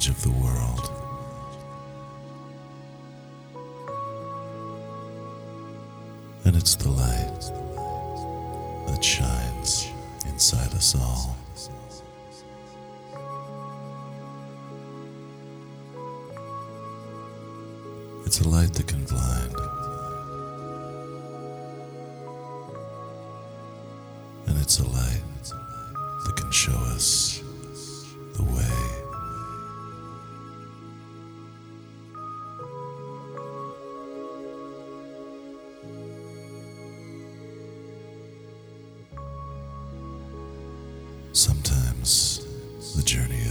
edge of the world. And it's the light that shines inside us all. It's a light that can blind. And it's a light that can show us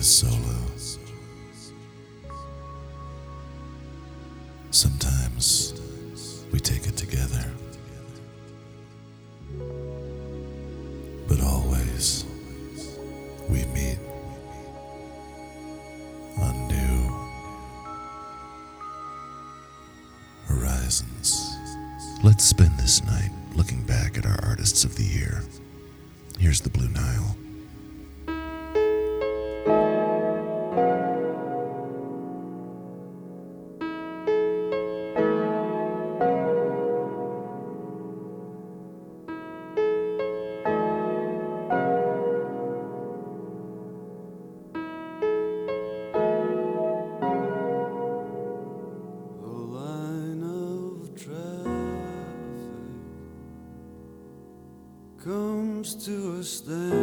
solo. understand.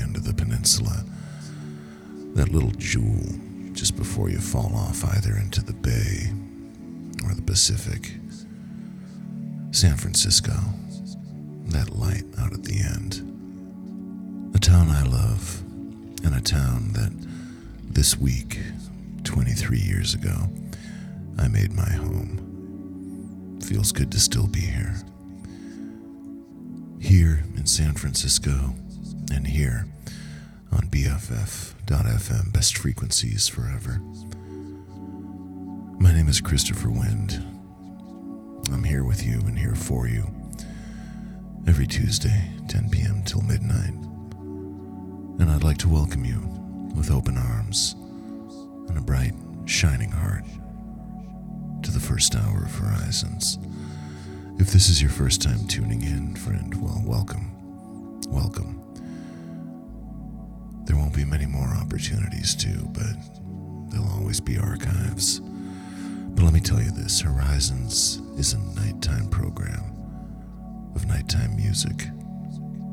End of the peninsula. That little jewel just before you fall off either into the bay or the Pacific. San Francisco. That light out at the end. A town I love, and a town that this week, 23 years ago, I made my home. Feels good to still be here. Here in San Francisco, and here on BFF.FM, best frequencies forever. My name is Christopher Wind. I'm here with you and here for you every Tuesday, 10 p.m. till midnight. And I'd like to welcome you with open arms and a bright, shining heart to the first hour of Horizons. If this is your first time tuning in, friend, well, welcome. Welcome. There won't be many more opportunities to, but there'll always be archives. But let me tell you this Horizons is a nighttime program of nighttime music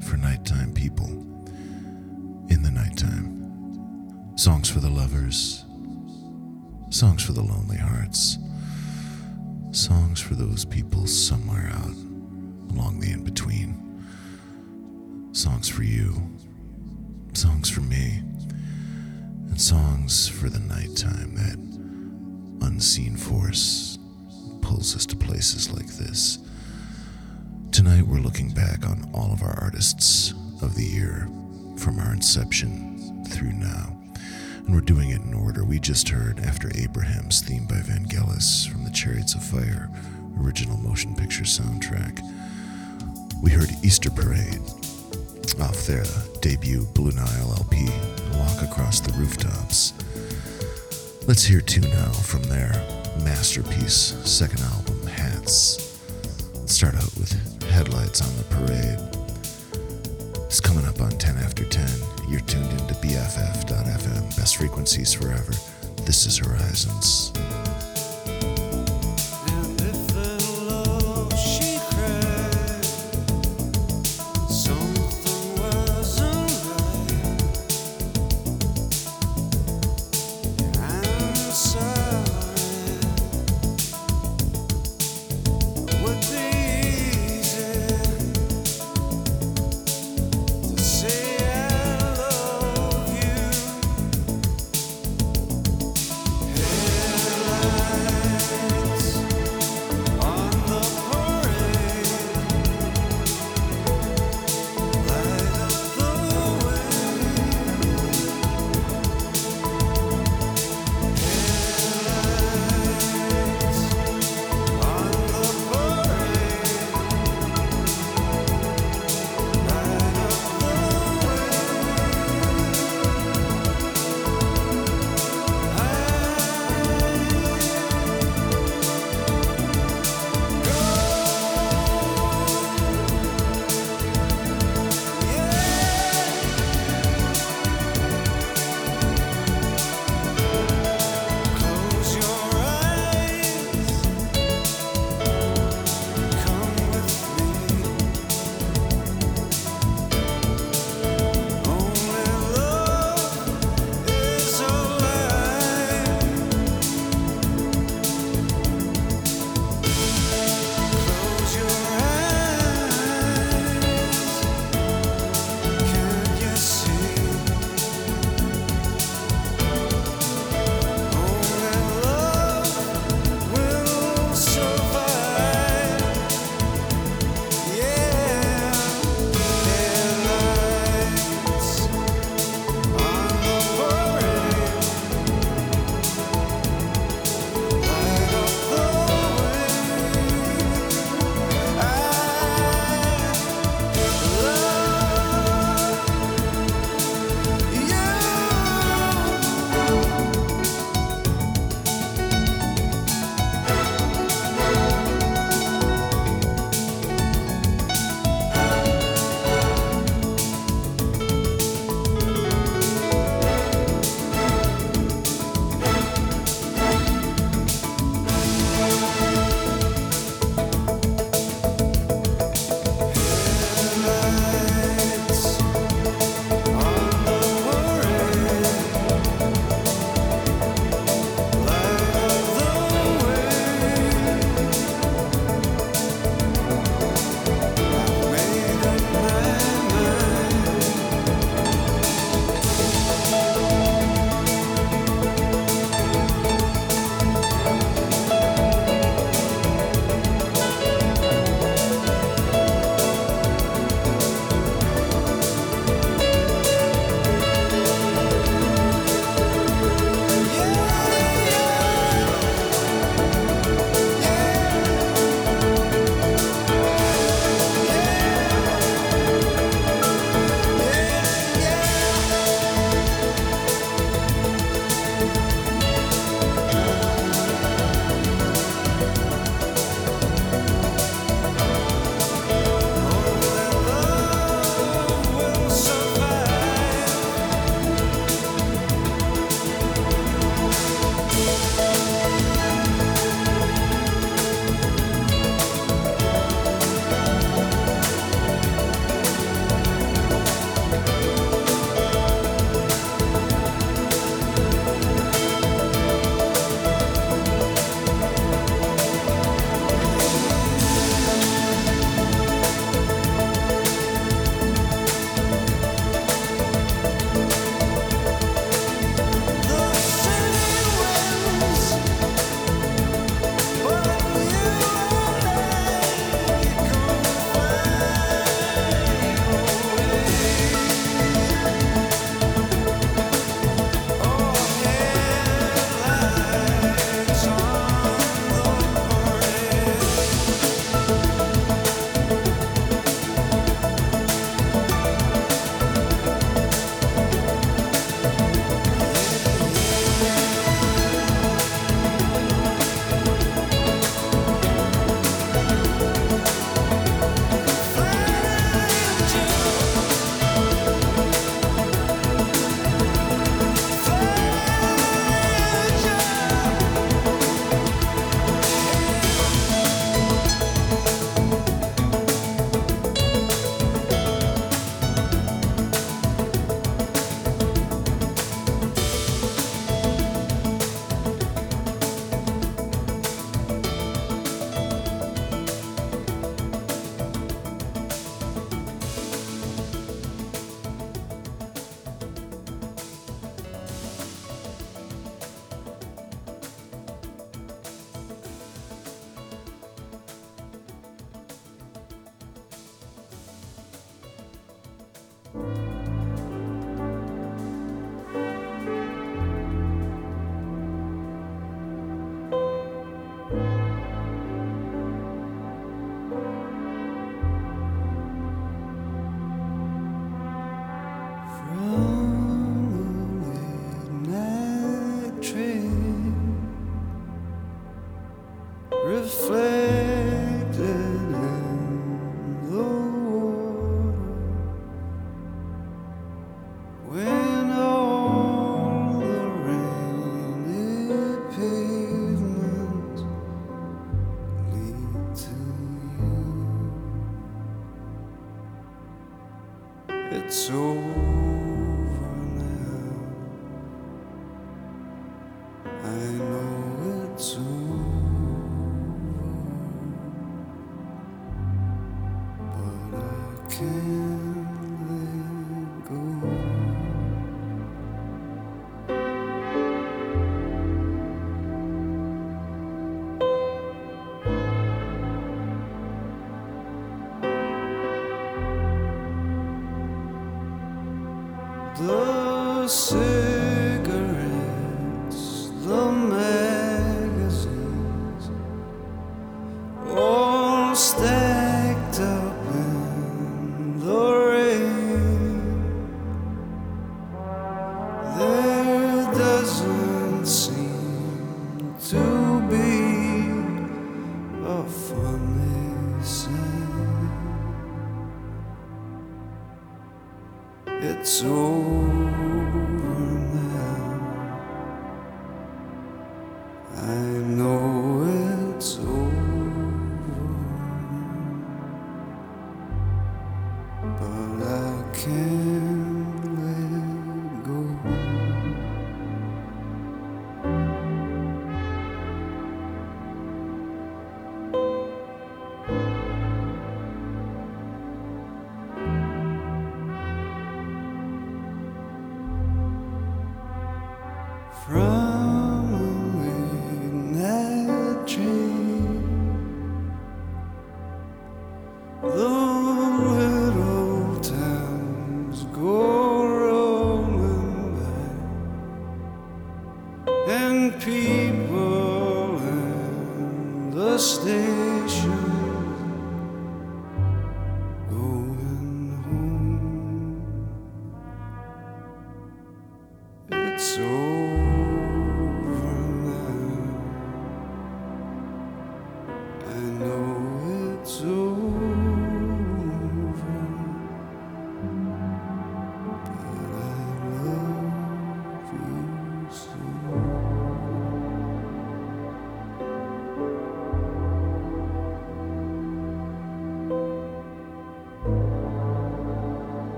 for nighttime people in the nighttime. Songs for the lovers, songs for the lonely hearts, songs for those people somewhere out along the in between, songs for you, songs for me, and songs for the nighttime that unseen force pulls us to places like this. Tonight, we're looking back on all of our artists of the year from our inception through now. And we're doing it in order. We just heard After Abraham's theme by Vangelis from the Chariots of Fire original motion picture soundtrack. We heard Easter Parade off their debut Blue Nile LP, Walk Across the Rooftops. Let's hear two now from their masterpiece second album, Hats. Let's start out with Headlights on the Parade. It's coming up on 10 after 10. You're tuned into BFF.FM, best frequencies forever. This is Horizons.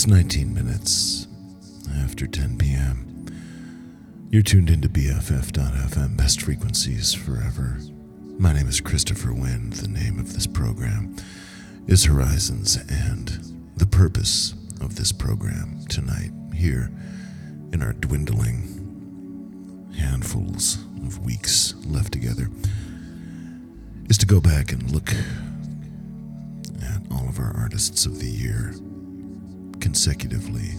It's 19 minutes after 10 p.m. You're tuned into BFF.FM, best frequencies forever. My name is Christopher Wynn. The name of this program is Horizons, and the purpose of this program tonight, here in our dwindling handfuls of weeks left together, is to go back and look at all of our artists of the year consecutively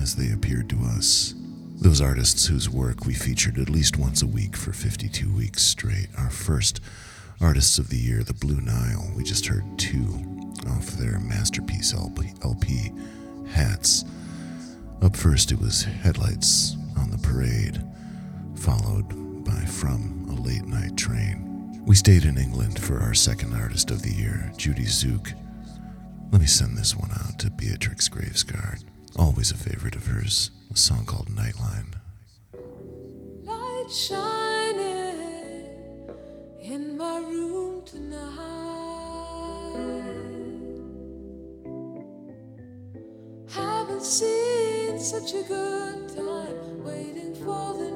as they appeared to us. Those artists whose work we featured at least once a week for 52 weeks straight. Our first Artists of the Year, The Blue Nile. We just heard two off their masterpiece LP, LP Hats. Up first, it was Headlights on the Parade, followed by From a Late Night Train. We stayed in England for our second Artist of the Year, Judie Tzuke. Let me send this one out to Beatrix Gravesguard, always a favorite of hers, a song called Nightline. Light shining in my room tonight. Haven't seen such a good time waiting for the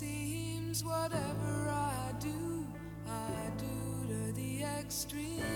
Seems whatever I do, I do to the extreme.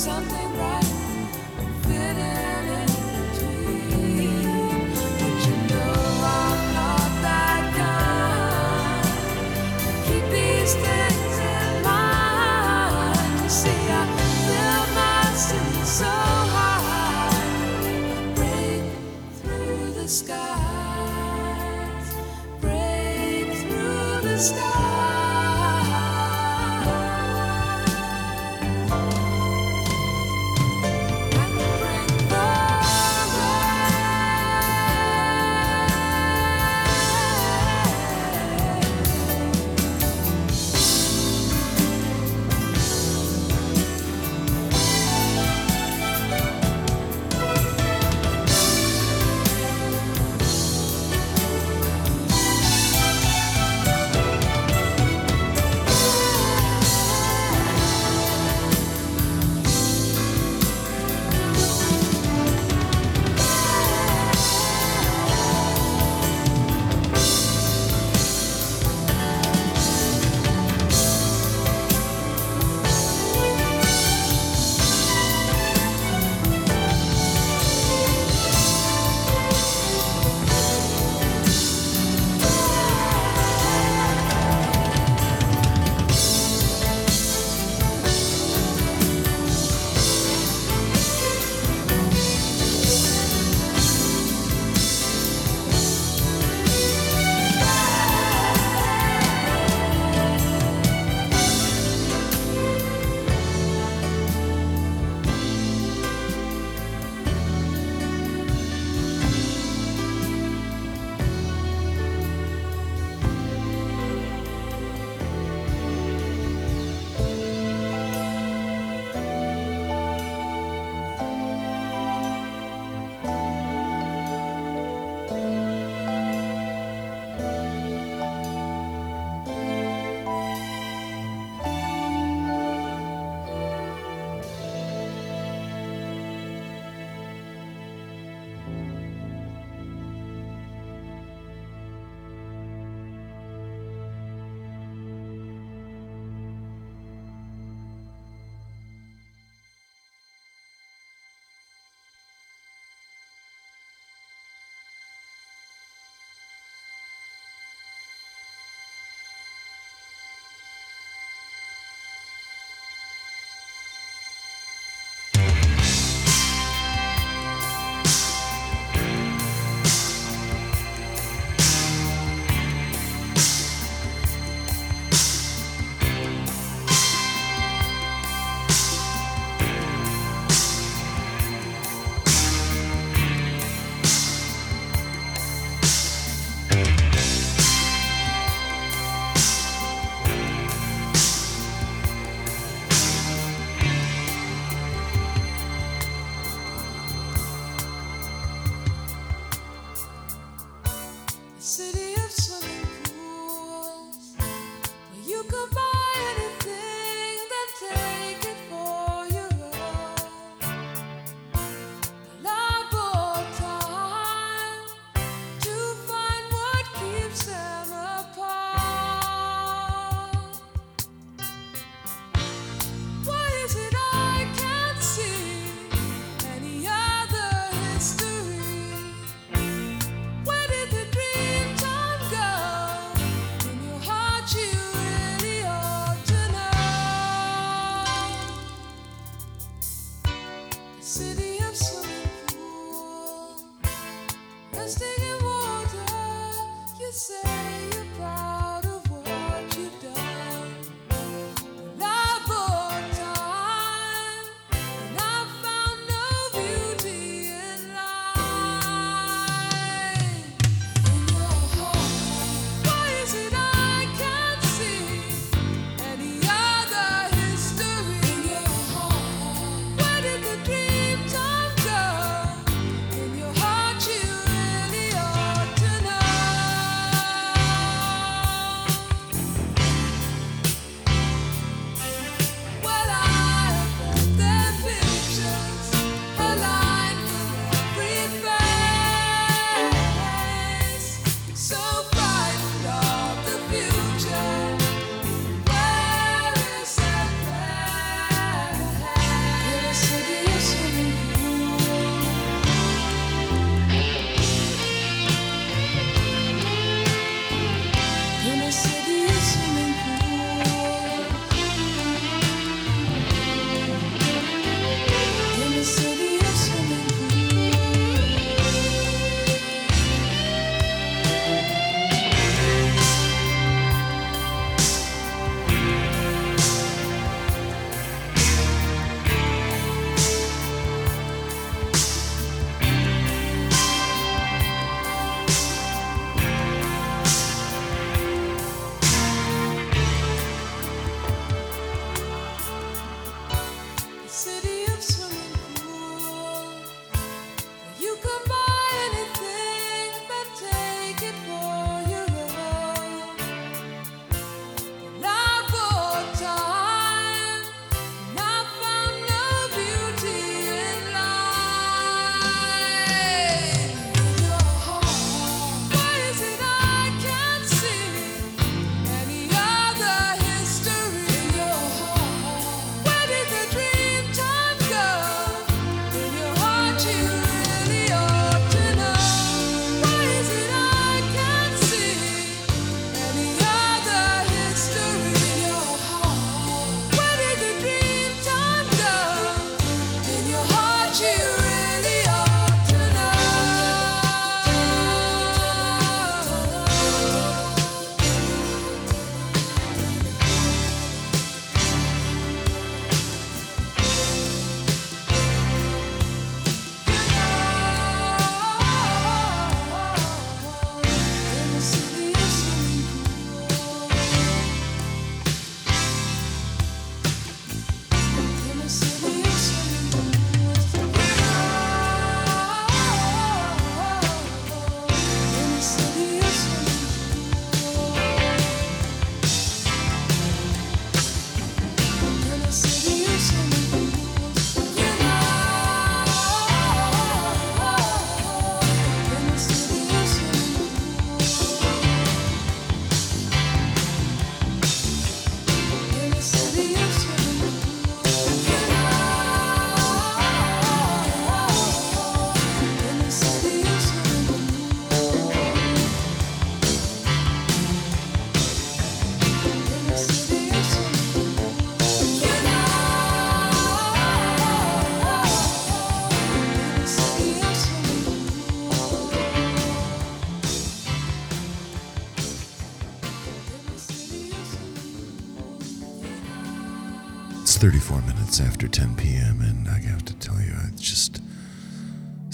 Something right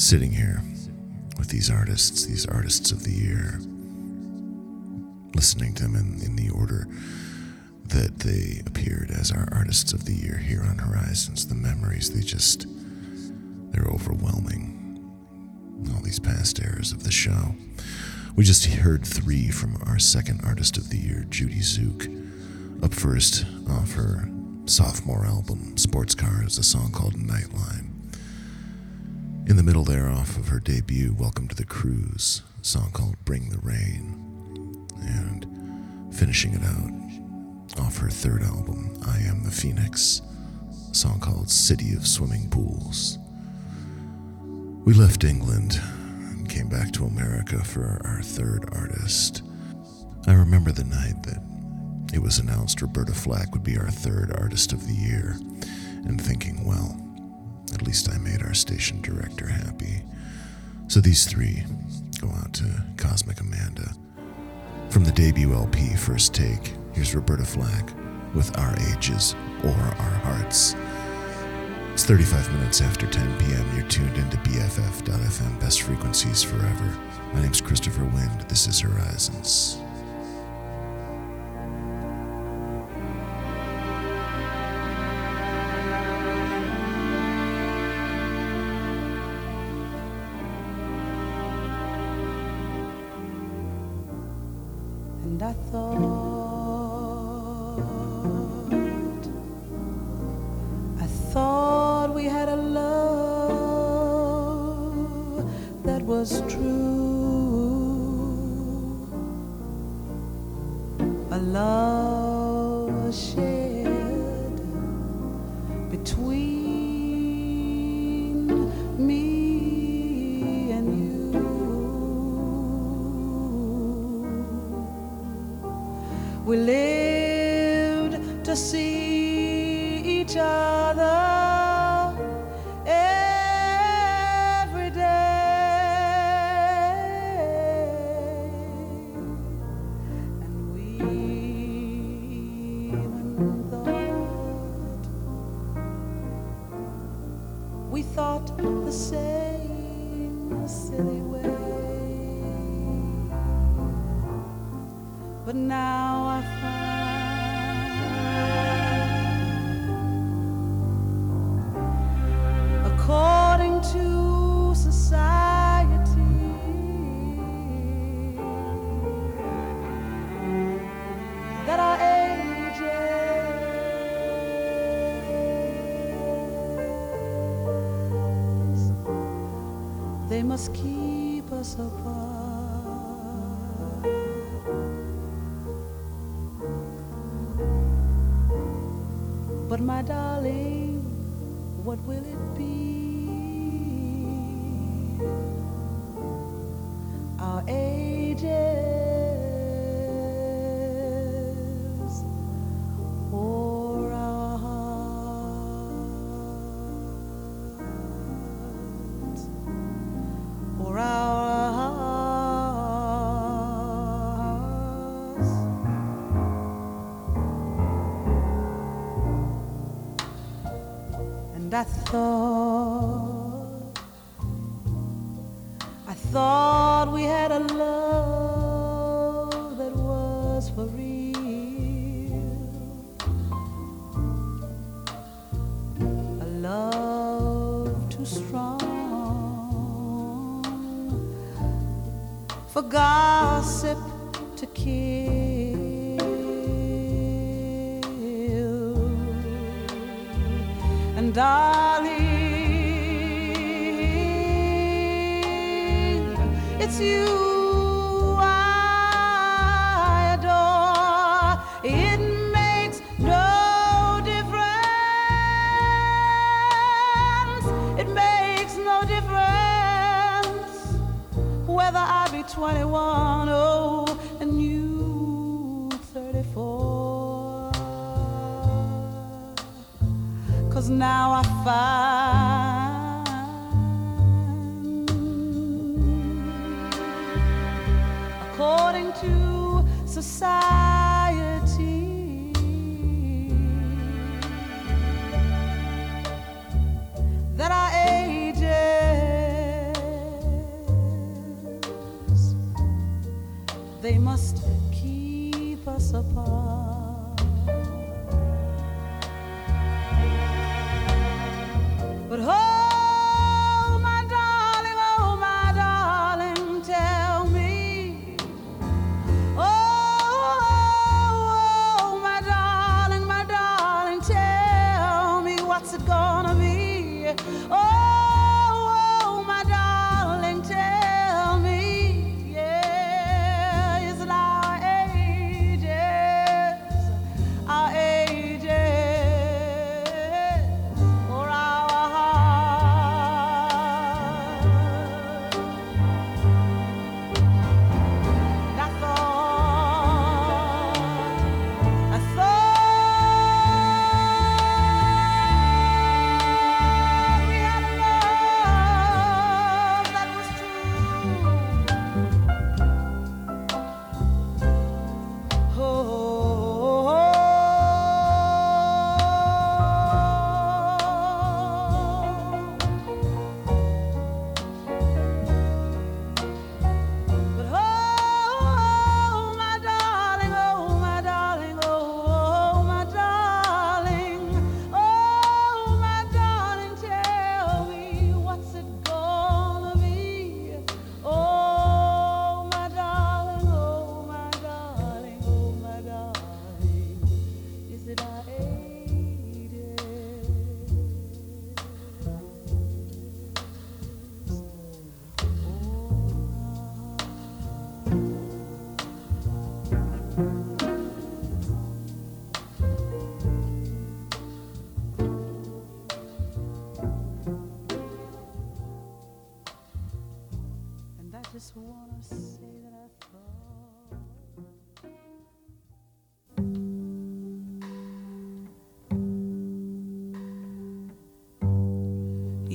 sitting here with these artists, these artists of the year, listening to them in, in the order that they appeared as our artists of the year here on Horizons. The memories, they just, they're overwhelming. All these past eras of the show. We just heard three from our second artist of the year, Judie Tzuke. Up first, off her sophomore album, Sports Cars, a song called Nightline. In the middle there, off of her debut, Welcome to the Cruise, song called Bring the Rain. And finishing it out, off her third album, I Am the Phoenix, a song called City of Swimming Pools. We left England and came back to America for our third artist. I remember the night that it was announced Roberta Flack would be our third artist of the year, and thinking, well, at least I made our station director happy. So these three go out to Cosmic Amanda. From the debut LP, First Take, here's Roberta Flack with Our Ages or Our Hearts. It's 35 minutes after 10 p.m. You're tuned into BFF.FM, best frequencies forever. My name's Christopher Wind. This is Horizons. But my darling, what will it be? And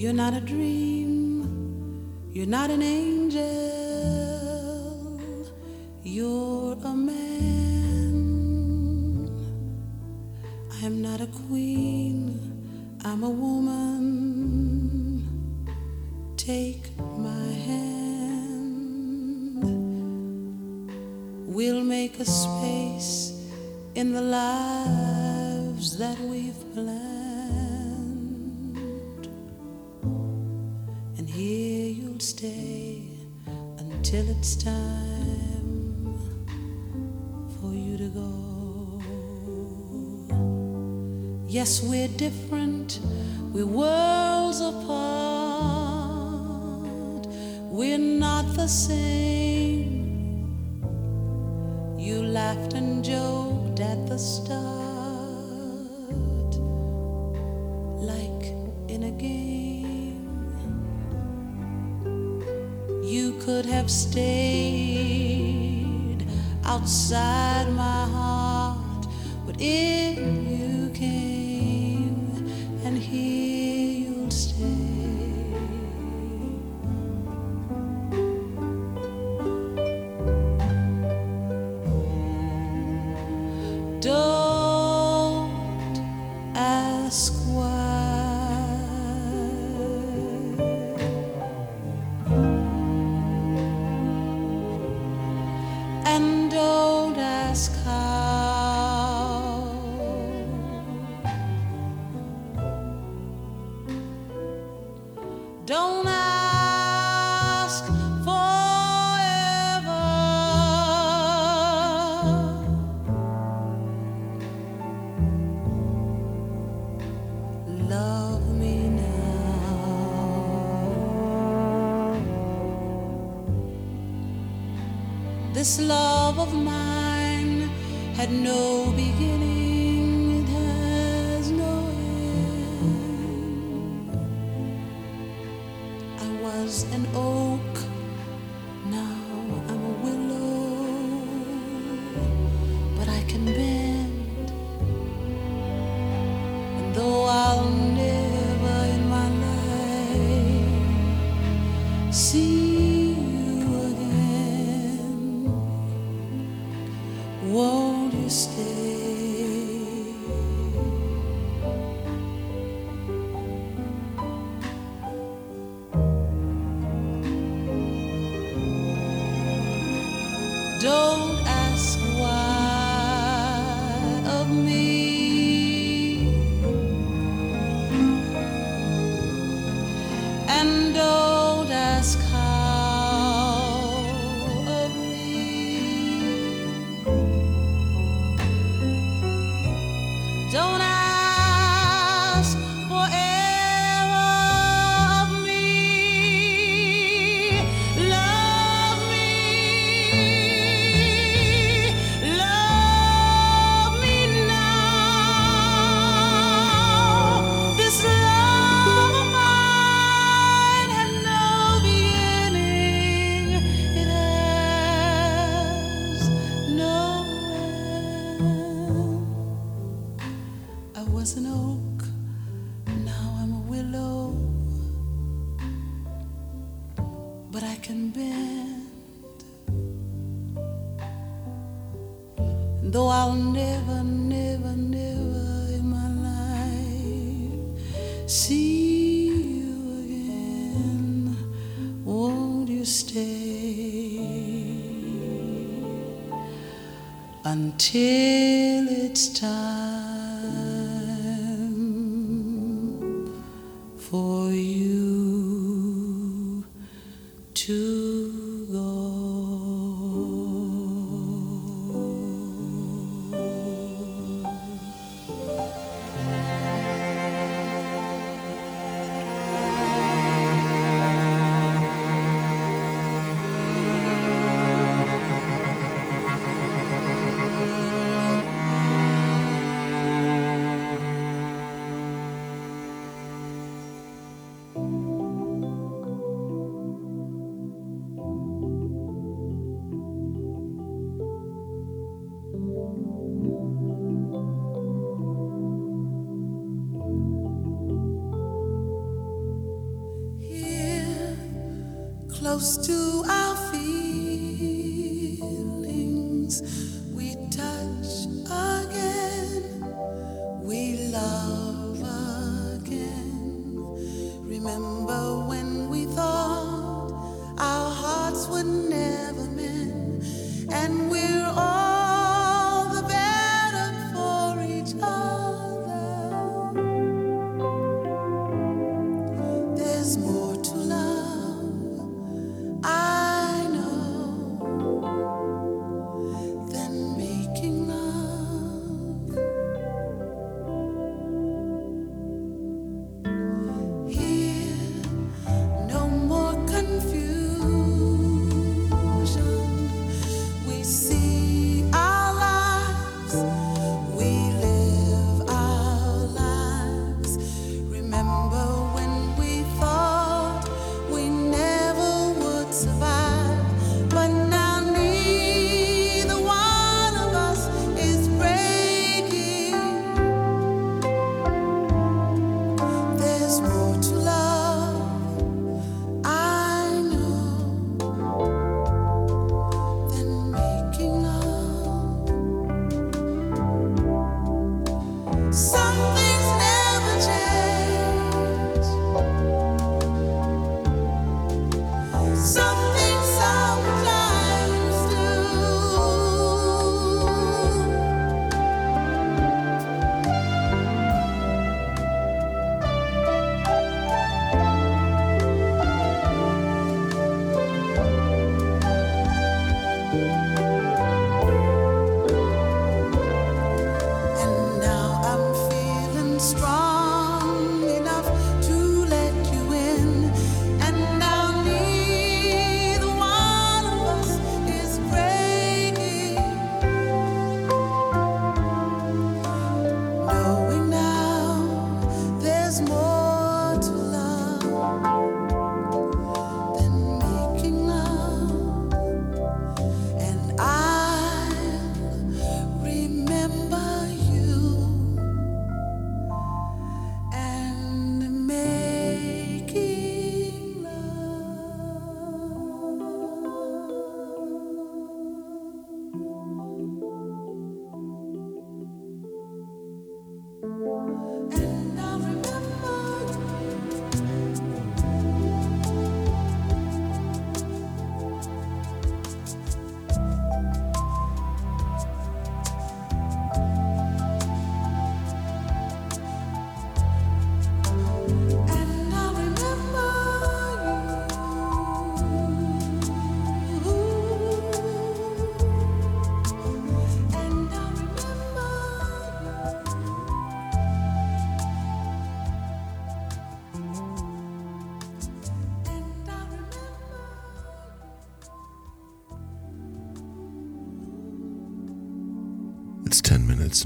You're not a dream, you're not an angel. this love of mine had no until it's time close to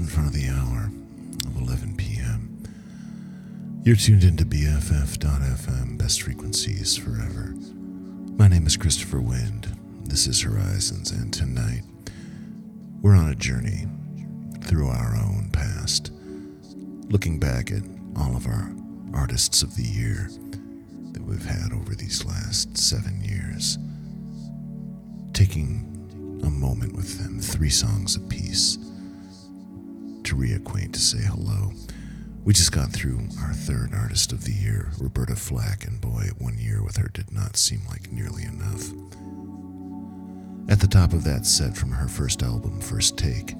minutes in front of the hour of 11 p.m. You're tuned into BFF.FM, best frequencies forever. My name is Christopher Wind. This is Horizons, and tonight we're on a journey through our own past, looking back at all of our artists of the year that we've had over these last seven years, taking a moment with them, three songs apiece to reacquaint, to say hello. We just got through our third artist of the year, Roberta Flack, and boy, one year with her did not seem like nearly enough. At the top of that set from her first album, First Take,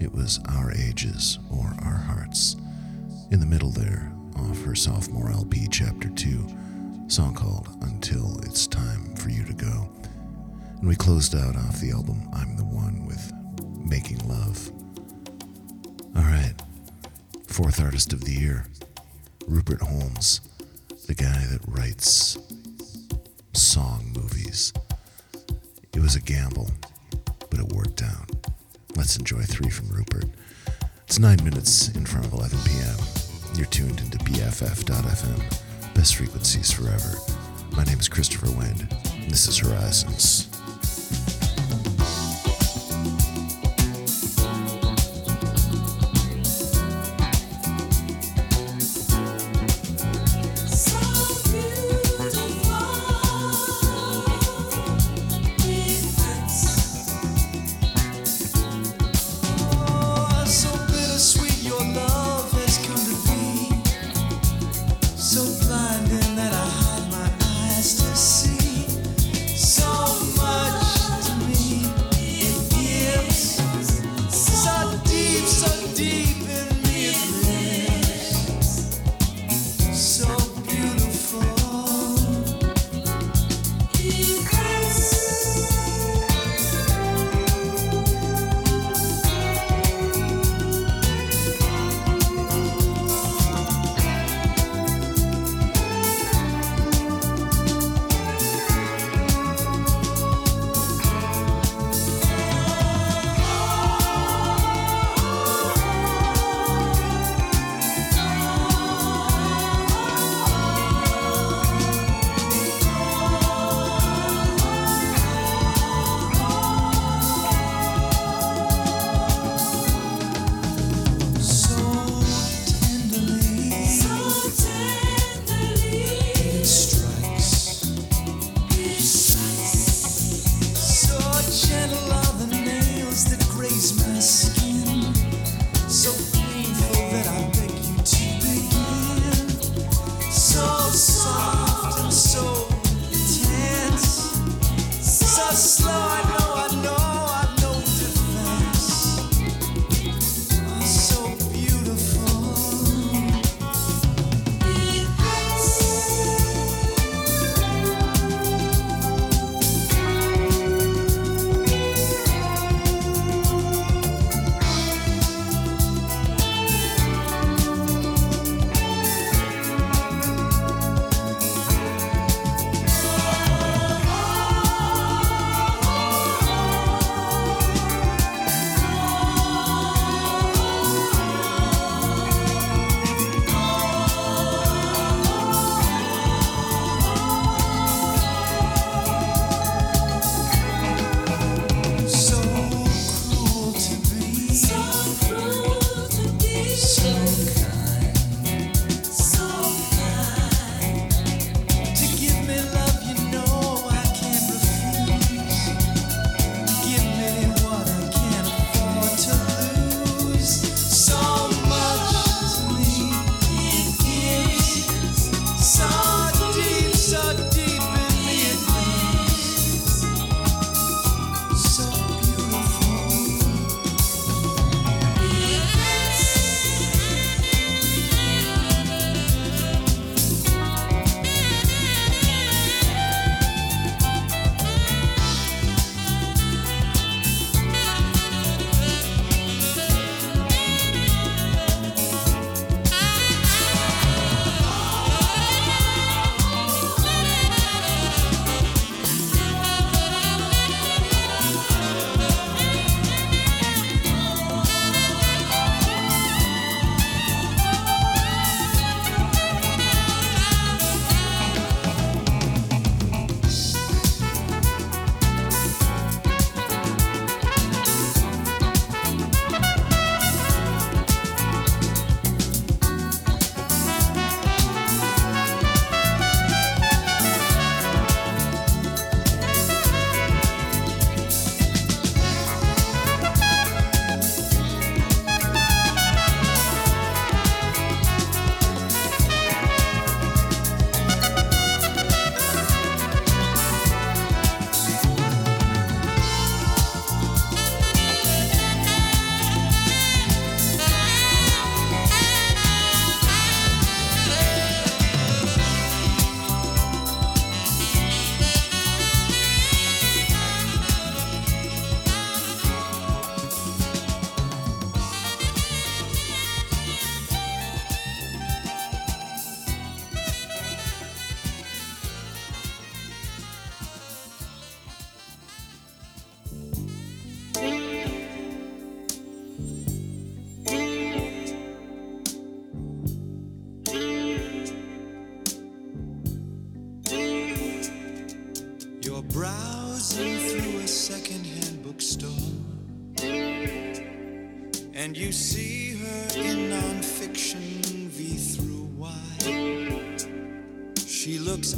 it was Our Ages or Our Hearts. In the middle there, off her sophomore LP, Chapter 2, song called Until It's Time for You to Go. And we closed out off the album I'm the One with Making Love. All right, fourth artist of the year, Rupert Holmes, the guy that writes song movies. It was a gamble, but it worked out. Let's enjoy three from Rupert. It's nine minutes in front of 11 p.m. You're tuned into BFF.FM, best frequencies forever. My name is Christopher Wind, and this is Horizons.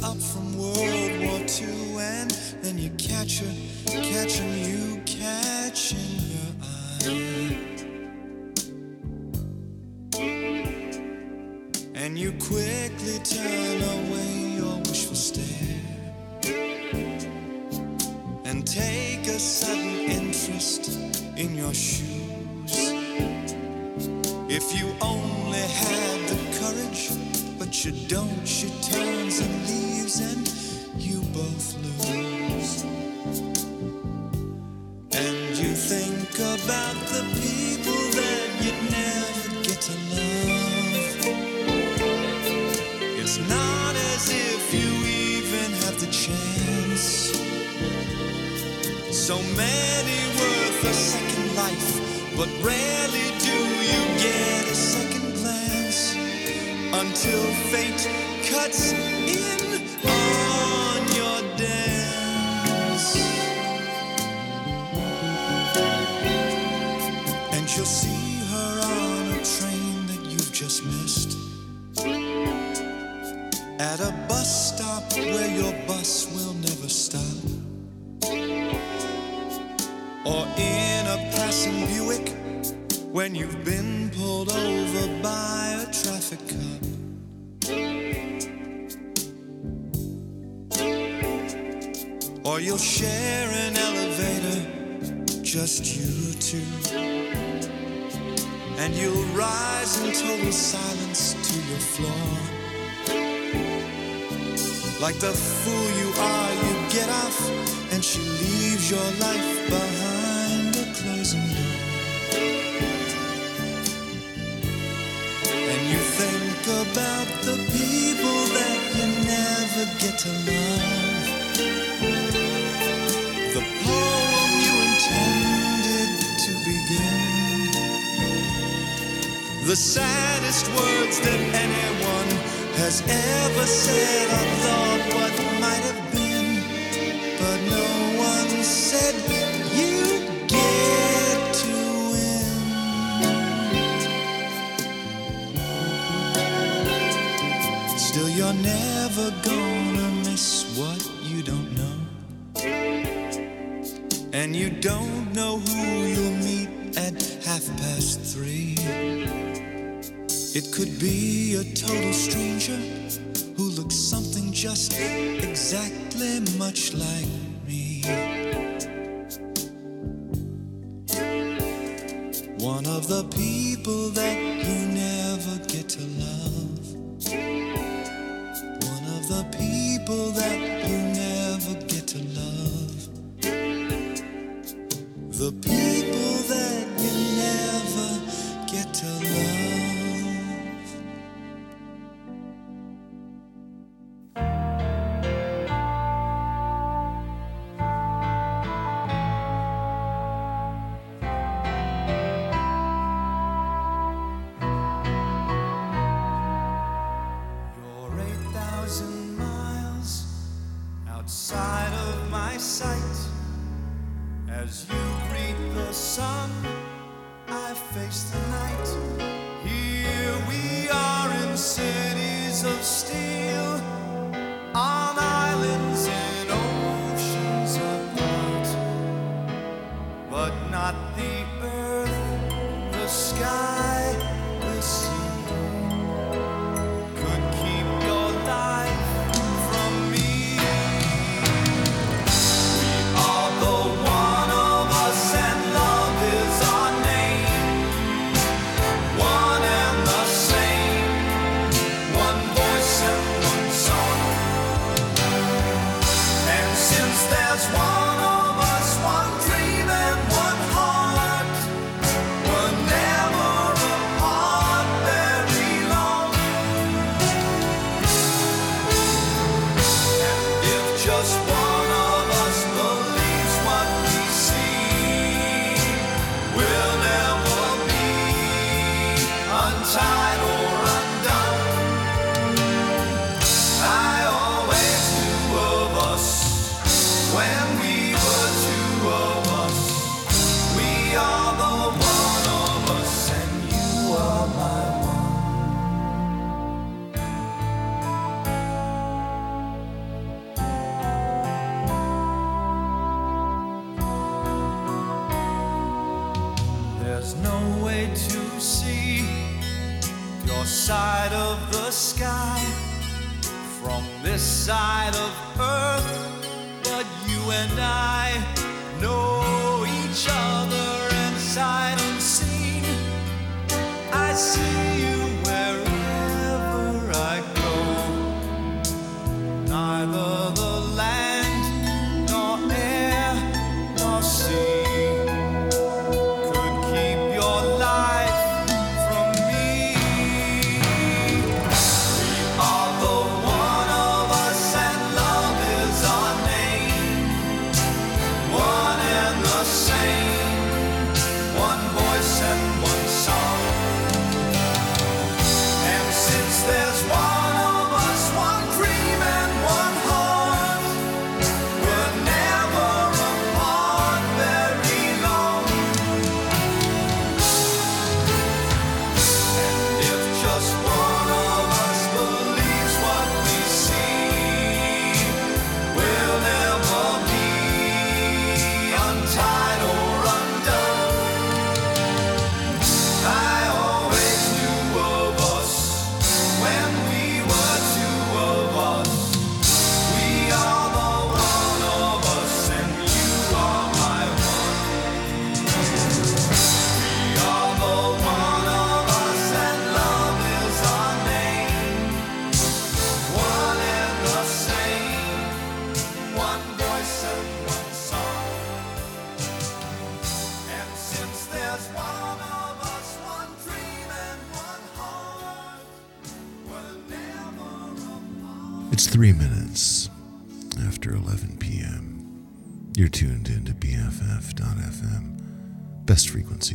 up from Like the fool you are, you get off, and she leaves your life behind the closing door. And you think about the people that you never get to love. The poem you intended to begin. The saddest words that has ever said I thought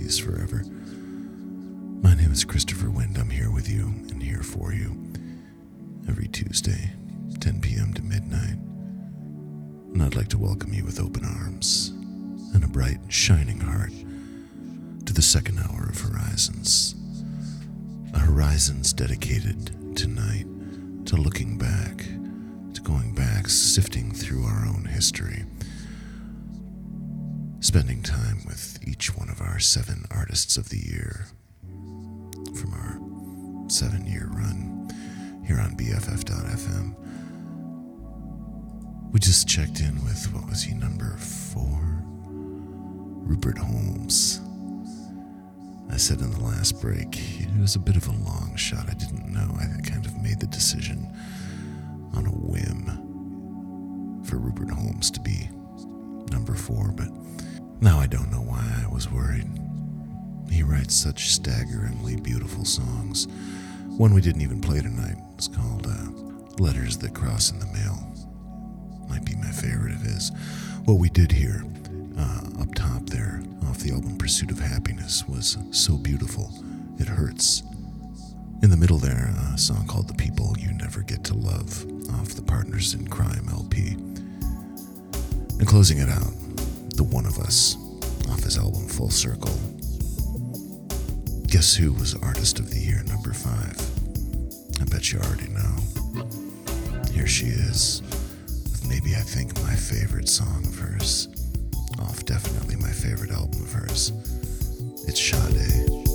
Forever. My name is Christopher Wind. I'm here with you and here for you every Tuesday, 10 p.m. to midnight. And I'd like to welcome you with open arms and a bright, shining heart to the second hour of Horizons. A Horizons dedicated tonight to looking back, to going back, sifting through our own history, spending time with each one of our seven artists of the year from our seven year run here on BFF.FM. We just checked in with, what was he, number four? Rupert Holmes. I said in the last break, it was a bit of a long shot. I didn't know. I kind of made the decision on a whim for Rupert Holmes to be number four, but now I don't know why I was worried. He writes such staggeringly beautiful songs. One we didn't even play tonight is called uh, Letters That Cross in the Mail. Might be my favorite of his. What we did hear uh, up top there off the album Pursuit of Happiness was so beautiful, it hurts. In the middle there, a song called The People You Never Get to Love off the Partners in Crime LP. And closing it out, The One of Us off his album Full Circle. Guess who was Artist of the Year number five? I bet you already know. Here she is, with maybe I think my favorite song of hers, off definitely my favorite album of hers. It's Sade.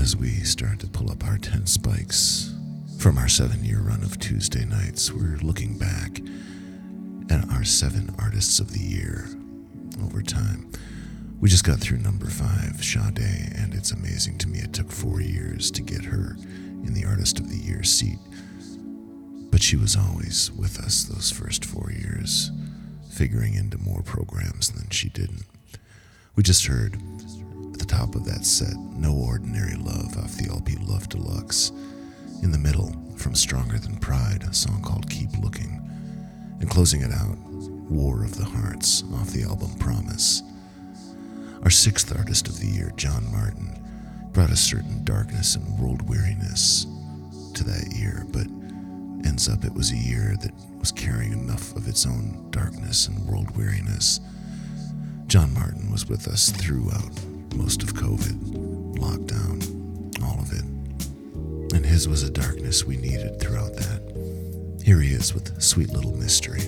As we start to pull up our tent spikes from our seven year run of Tuesday nights, we're looking back at our seven artists of the year over time. We just got through number five, Sade, and it's amazing to me it took four years to get her in the Artist of the Year seat. But she was always with us those first four years, figuring into more programs than she didn't. We just heard top of that set, No Ordinary Love off the LP Love Deluxe. In the middle, from Stronger Than Pride, a song called Keep Looking. And closing it out, War of the Hearts off the album Promise. Our sixth artist of the year, John Martyn, brought a certain darkness and world weariness to that year, but ends up it was a year that was carrying enough of its own darkness and world weariness. John Martyn was with us throughout most of COVID, lockdown, all of it. And his was a darkness we needed throughout that. Here he is with Sweet Little Mystery.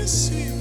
mercy.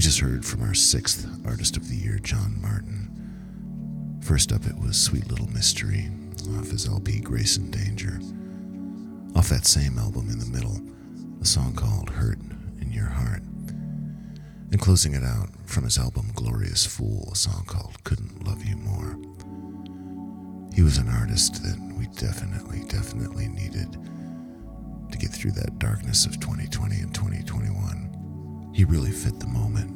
We just heard from our sixth artist of the year, John Martyn. First up, it was Sweet Little Mystery off his LP Grace and Danger. Off that same album in the middle, a song called Hurt in Your Heart. And closing it out from his album Glorious Fool, a song called Couldn't Love You More. He was an artist that we definitely, definitely needed to get through that darkness of 2020 and 2021. He really fit the moment.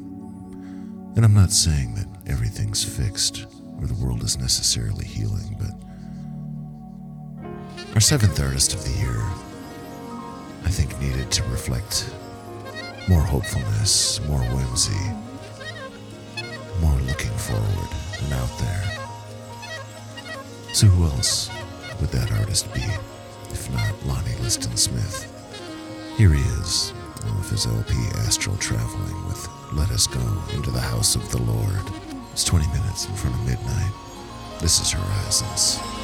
And I'm not saying that everything's fixed or the world is necessarily healing, but our seventh artist of the year, I think, needed to reflect more hopefulness, more whimsy, more looking forward and out there. So, who else would that artist be if not Lonnie Liston Smith? Here he is, off his LP Astral Traveling with Let Us Go into the House of the Lord. It's 20 minutes in front of midnight. This is Horizons.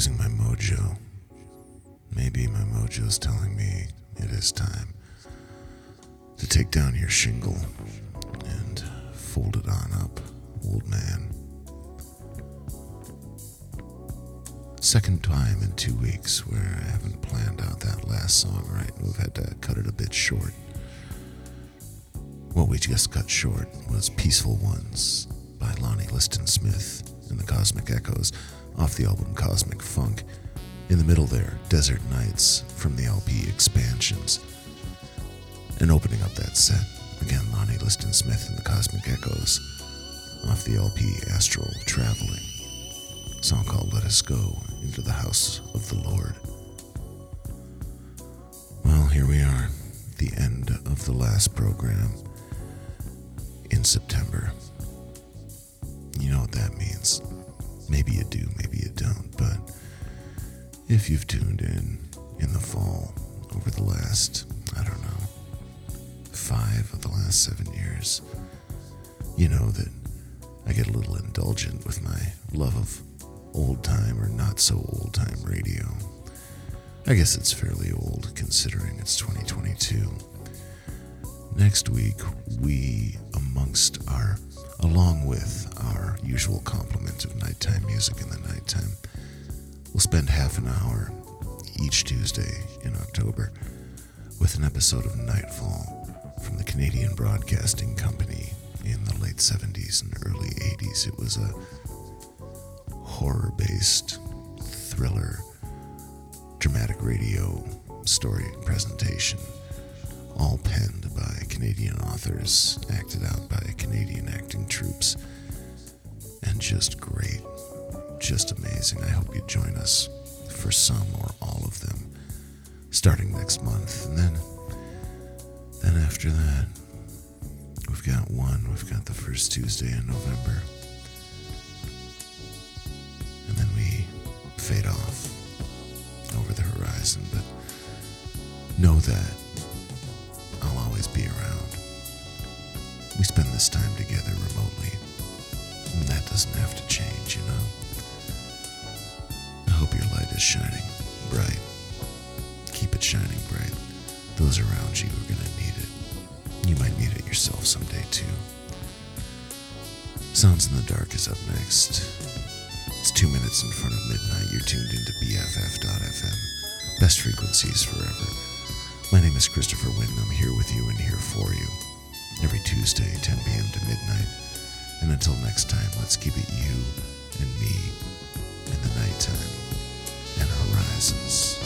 Losing my mojo. Maybe my mojo's telling me it is time to take down your shingle and fold it on up, old man. Second time in two weeks where I haven't planned out that last song right. We've had to cut it a bit short. What we just cut short was Peaceful Ones by Lonnie Liston Smith and the Cosmic Echoes off the album Cosmic Funk. In the middle there, Desert Nights from the LP Expansions. And opening up that set, again, Lonnie Liston Smith and the Cosmic Echoes off the LP Astral Traveling. Song called Let Us Go into the House of the Lord. Well, here we are, the end of the last program in September. You know what that means. Maybe you do, maybe you don't, but if you've tuned in in the fall over the last, I don't know, five of the last seven years, you know that I get a little indulgent with my love of old time or not so old time radio. I guess it's fairly old considering it's 2022. Next week, we, amongst our, along with our usual complement of nighttime music in the nighttime, We'll spend half an hour each Tuesday in October with an episode of Nightfall from the Canadian Broadcasting Company in the late 70s and early 80s. It was a horror based thriller, dramatic radio story presentation, all penned by Canadian authors, acted out by Canadian acting troops, and just great, just amazing. I hope you join us for some or all of them starting next month. And then, then after that, we've got one, we've got the first Tuesday in November. And then we fade off over the horizon. But know that Forever. My name is Christopher Wyndham, here with you and here for you. Every Tuesday, 10 p.m. to midnight. And until next time, let's keep it you and me in the nighttime and horizons.